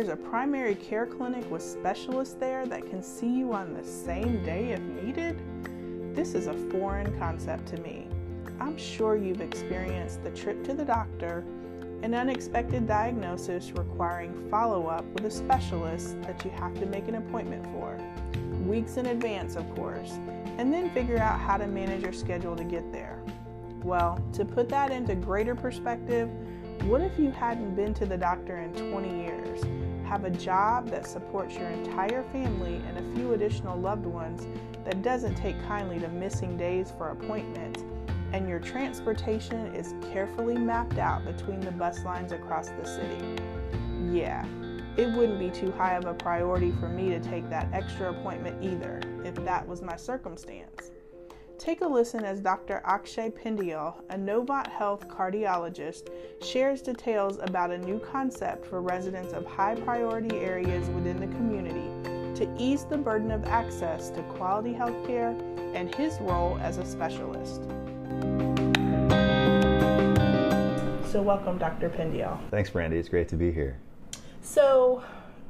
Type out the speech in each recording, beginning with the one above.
there's a primary care clinic with specialists there that can see you on the same day if needed, this is a foreign concept to me. I'm sure you've experienced the trip to the doctor, an unexpected diagnosis requiring follow up with a specialist that you have to make an appointment for, weeks in advance, of course, and then figure out how to manage your schedule to get there. Well, to put that into greater perspective, what if you hadn't been to the doctor in 20 years, have a job that supports your entire family and a few additional loved ones that doesn't take kindly to missing days for appointments, and your transportation is carefully mapped out between the bus lines across the city? Yeah, it wouldn't be too high of a priority for me to take that extra appointment either, if that was my circumstance. Take a listen as Dr. Akshay Pendyal, a Novant Health cardiologist, shares details about a new concept for residents of high priority areas within the community to ease the burden of access to quality health care and his role as a specialist. So, welcome, Dr. Pendyal. Thanks, Brandy. It's great to be here. So,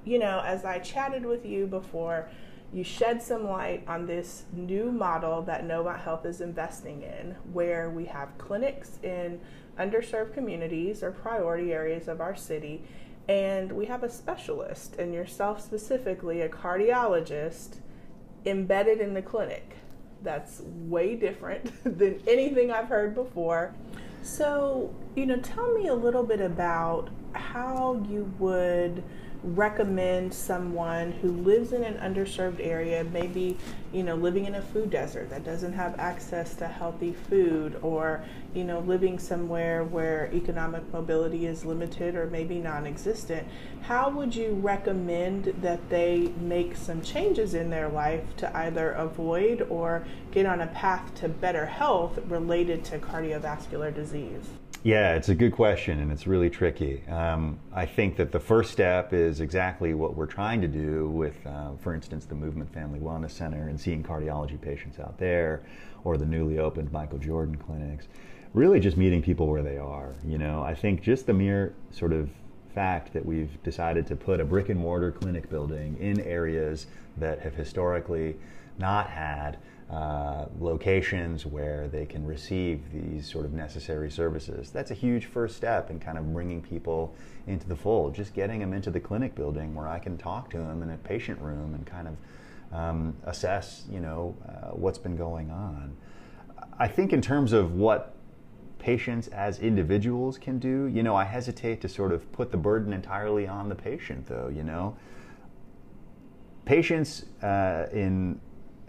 you know, as I chatted with you before, you shed some light on this new model that Novant Health is investing in, where we have clinics in underserved communities or priority areas of our city, and we have a specialist, and yourself specifically, a cardiologist, embedded in the clinic. That's way different than anything I've heard before. So, you know, tell me a little bit about how you would recommend someone who lives in an underserved area, maybe you know living in a food desert that doesn't have access to healthy food, or you know living somewhere where economic mobility is limited or maybe non-existent? How would you recommend that they make some changes in their life to either avoid or get on a path to better health related to cardiovascular disease? Yeah, it's a good question and it's really tricky. Um, I think that the first step is exactly what we're trying to do with, uh, for instance, the Movement Family Wellness Center and seeing cardiology patients out there, or the newly opened Michael Jordan clinics. Really, just meeting people where they are. You know, I think just the mere sort of fact that we've decided to put a brick and mortar clinic building in areas that have historically not had uh, locations where they can receive these sort of necessary services. That's a huge first step in kind of bringing people into the fold, just getting them into the clinic building where I can talk to them in a patient room and kind of um, assess, you know, uh, what's been going on. I think in terms of what patients as individuals can do, you know, I hesitate to sort of put the burden entirely on the patient, though, you know. Patients uh, in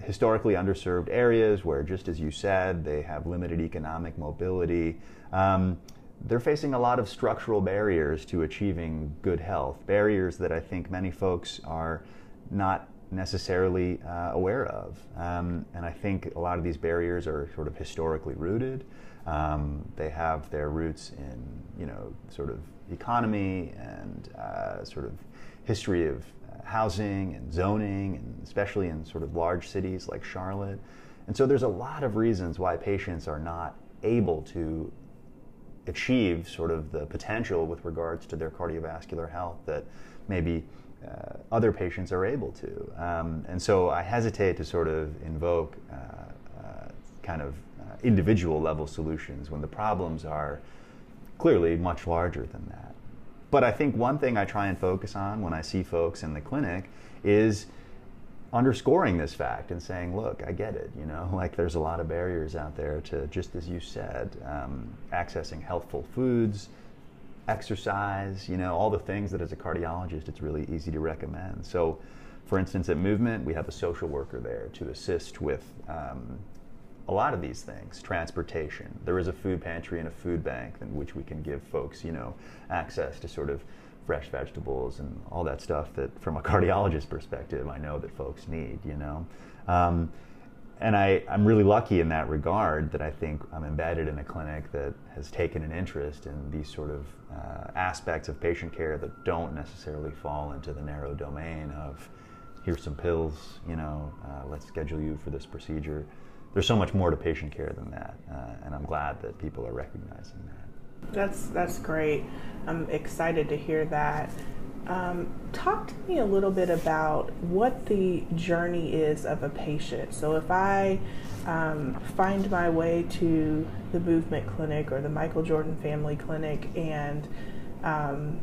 historically underserved areas where, just as you said, they have limited economic mobility. Um, they're facing a lot of structural barriers to achieving good health, barriers that I think many folks are not necessarily uh, aware of. Um, and I think a lot of these barriers are sort of historically rooted. Um, they have their roots in, you know, sort of economy and uh, sort of history of housing and zoning, and especially in sort of large cities like Charlotte. And so there's a lot of reasons why patients are not able to achieve sort of the potential with regards to their cardiovascular health that maybe uh, other patients are able to. Um, and so I hesitate to sort of invoke uh, uh, kind of uh, individual level solutions when the problems are clearly much larger than that. But I think one thing I try and focus on when I see folks in the clinic is underscoring this fact and saying, look, I get it. You know, like there's a lot of barriers out there to, just as you said, um, accessing healthful foods, exercise, you know, all the things that as a cardiologist it's really easy to recommend. So, for instance, at Movement, we have a social worker there to assist with um, a lot of these things. Transportation. There is a food pantry and a food bank in which we can give folks you know access to sort of fresh vegetables and all that stuff that from a cardiologist perspective i know that folks need you know? Um, and I, I'm really lucky in that regard that I think I'm embedded in a clinic that has taken an interest in these sort of uh, aspects of patient care that don't necessarily fall into the narrow domain of here's some pills, you know, uh, let's schedule you for this procedure there's so much more to patient care than that, uh, and I'm glad that people are recognizing that. That's that's great. I'm excited to hear that. Um, talk to me a little bit about what the journey is of a patient. So, if I um, find my way to the Movement Clinic or the Michael Jordan Family Clinic, and um,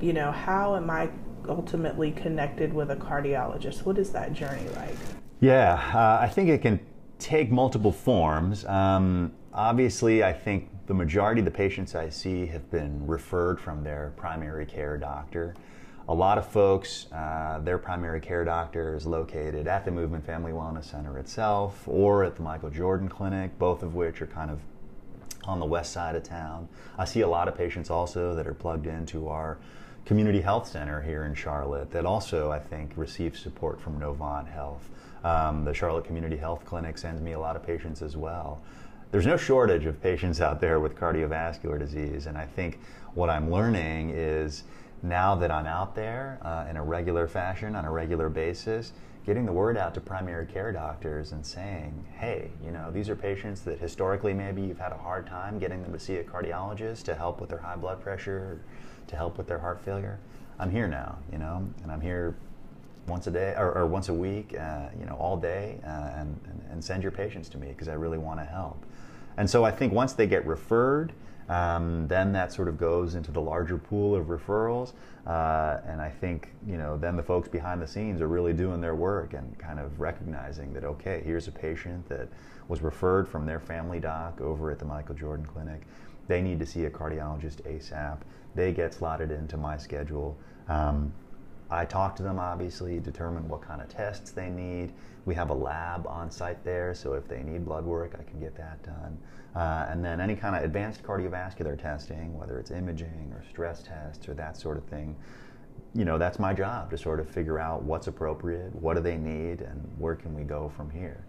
you know, how am I ultimately connected with a cardiologist? What is that journey like? Yeah, uh, I think it can take multiple forms. Um, obviously, I think the majority of the patients I see have been referred from their primary care doctor. A lot of folks, uh, their primary care doctor is located at the Movement Family Wellness Center itself or at the Michael Jordan Clinic, both of which are kind of on the west side of town. I see a lot of patients also that are plugged into our community health center here in Charlotte that also, I think, receives support from Novant Health. Um, the Charlotte Community Health Clinic sends me a lot of patients as well. There's no shortage of patients out there with cardiovascular disease, and I think what I'm learning is now that I'm out there uh, in a regular fashion, on a regular basis, getting the word out to primary care doctors and saying, hey, you know, these are patients that historically maybe you've had a hard time getting them to see a cardiologist to help with their high blood pressure, to help with their heart failure. I'm here now, you know, and I'm here once a day or, or once a week, uh, you know, all day, uh, and, and, send your patients to me because I really want to help. And so I think once they get referred, um, then that sort of goes into the larger pool of referrals. Uh, and I think, you know, then the folks behind the scenes are really doing their work and kind of recognizing that, okay, here's a patient that was referred from their family doc over at the Michael Jordan Clinic. They need to see a cardiologist ASAP. They get slotted into my schedule. Um, I talk to them, obviously, determine what kind of tests they need. We have a lab on site there, so if they need blood work, I can get that done. Uh, and then any kind of advanced cardiovascular testing, whether it's imaging or stress tests or that sort of thing, you know, that's my job to sort of figure out what's appropriate, what do they need, and where can we go from here.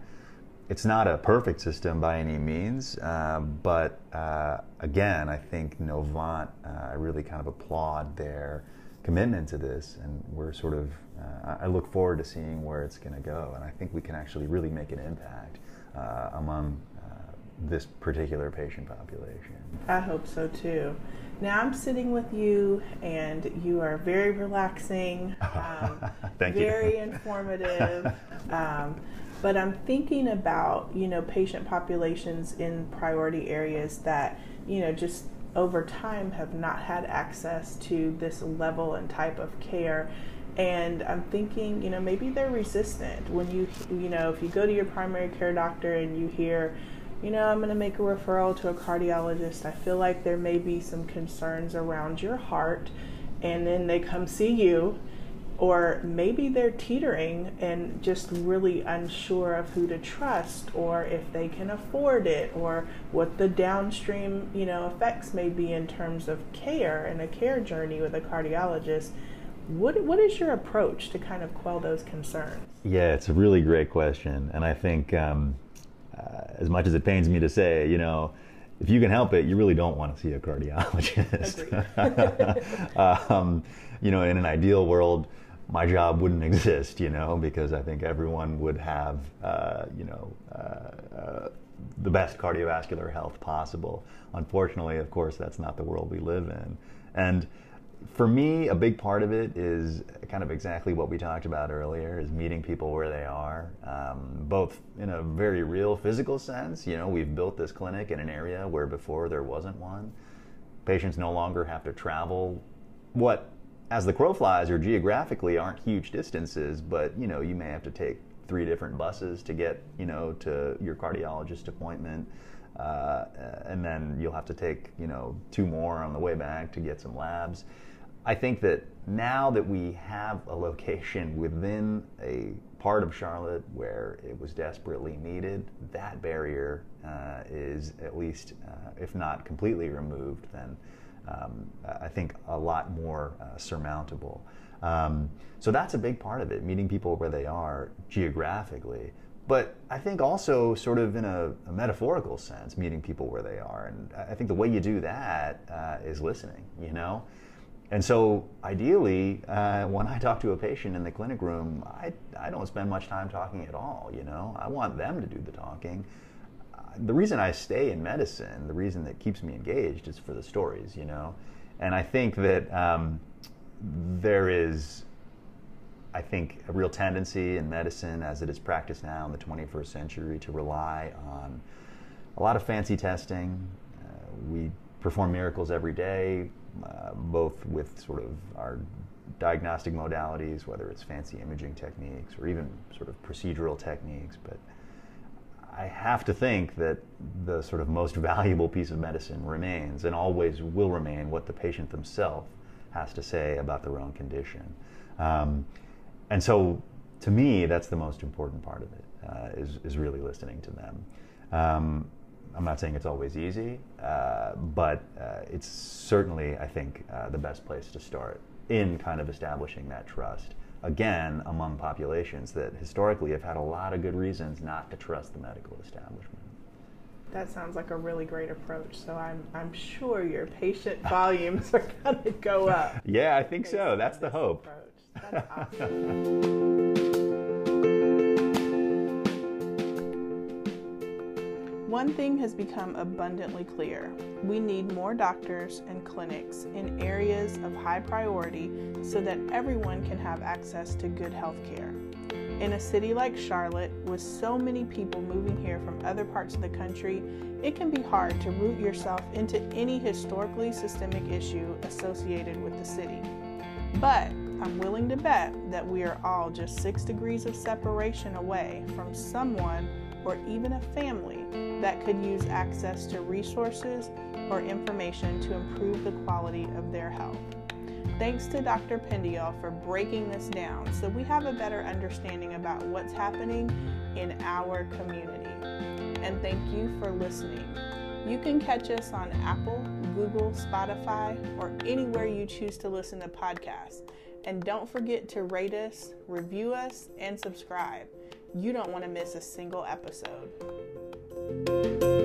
It's not a perfect system by any means, uh, but uh, again, I think Novant, uh, I really kind of applaud their commitment to this, and we're sort of. Uh, I look forward to seeing where it's going to go, and I think we can actually really make an impact uh, among uh, this particular patient population. I hope so too. Now I'm sitting with you, and you are very relaxing, um, Thank very you. informative. Um, but I'm thinking about you know patient populations in priority areas that you know just over time have not had access to this level and type of care. And i'm thinking you know maybe they're resistant. When you you know if you go to your primary care doctor and you hear you know i'm going to make a referral to a cardiologist i feel like there may be some concerns around your heart. And then they come see you or maybe they're teetering and just really unsure of who to trust or if they can afford it or what the downstream you know effects may be in terms of care and a care journey with a cardiologist. What what is your approach to kind of quell those concerns? Yeah it's a really great question and i think um, uh, as much as it pains me to say you know if you can help it, you really don't want to see a cardiologist. um, you know, in an ideal world, my job wouldn't exist, you know, because I think everyone would have, uh, you know, uh, uh, the best cardiovascular health possible. Unfortunately, of course, that's not the world we live in. And for me, a big part of it is kind of exactly what we talked about earlier: is meeting people where they are, um, both in a very real physical sense. You know, we've built this clinic in an area where before there wasn't one. Patients no longer have to travel what as the crow flies or geographically aren't huge distances, but you know you may have to take three different buses to get you know to your cardiologist appointment, uh, and then you'll have to take you know two more on the way back to get some labs. I think that now that we have a location within a part of Charlotte where it was desperately needed, that barrier uh, is at least, uh, if not completely removed, then um, I think a lot more uh, surmountable. Um, so that's a big part of it, meeting people where they are geographically. But I think also, sort of in a, a metaphorical sense, meeting people where they are. And I think the way you do that uh, is listening, you know? And so, ideally, uh, when I talk to a patient in the clinic room, I, I don't spend much time talking at all, you know? I want them to do the talking the reason I stay in medicine, the reason that keeps me engaged is for the stories, you know. And I think that um, there is, I think, a real tendency in medicine as it is practiced now in the 21st century to rely on a lot of fancy testing. Uh, we perform miracles every day, uh, both with sort of our diagnostic modalities, whether it's fancy imaging techniques or even sort of procedural techniques. But I have to think that the sort of most valuable piece of medicine remains and always will remain what the patient themselves has to say about their own condition. Um, and so, to me, that's the most important part of it, uh, is, is really listening to them. Um, I'm not saying it's always easy, uh, but uh, it's certainly, I think, uh, the best place to start in kind of establishing that trust. Again, among populations that historically have had a lot of good reasons not to trust the medical establishment. That sounds like a really great approach. So I'm, I'm sure your patient volumes are going to go up. Yeah, I think so. That's the hope. That's awesome. One thing has become abundantly clear. We need more doctors and clinics in areas of high priority so that everyone can have access to good health care. In a city like Charlotte, with so many people moving here from other parts of the country, it can be hard to root yourself into any historically systemic issue associated with the city. But I'm willing to bet that we are all just six degrees of separation away from someone or even a family that could use access to resources or information to improve the quality of their health. Thanks to Dr. Pendyal for breaking this down so we have a better understanding about what's happening in our community. And thank you for listening. You can catch us on Apple, Google, Spotify, or anywhere you choose to listen to podcasts. And don't forget to rate us, review us, and subscribe. You don't want to miss a single episode. Música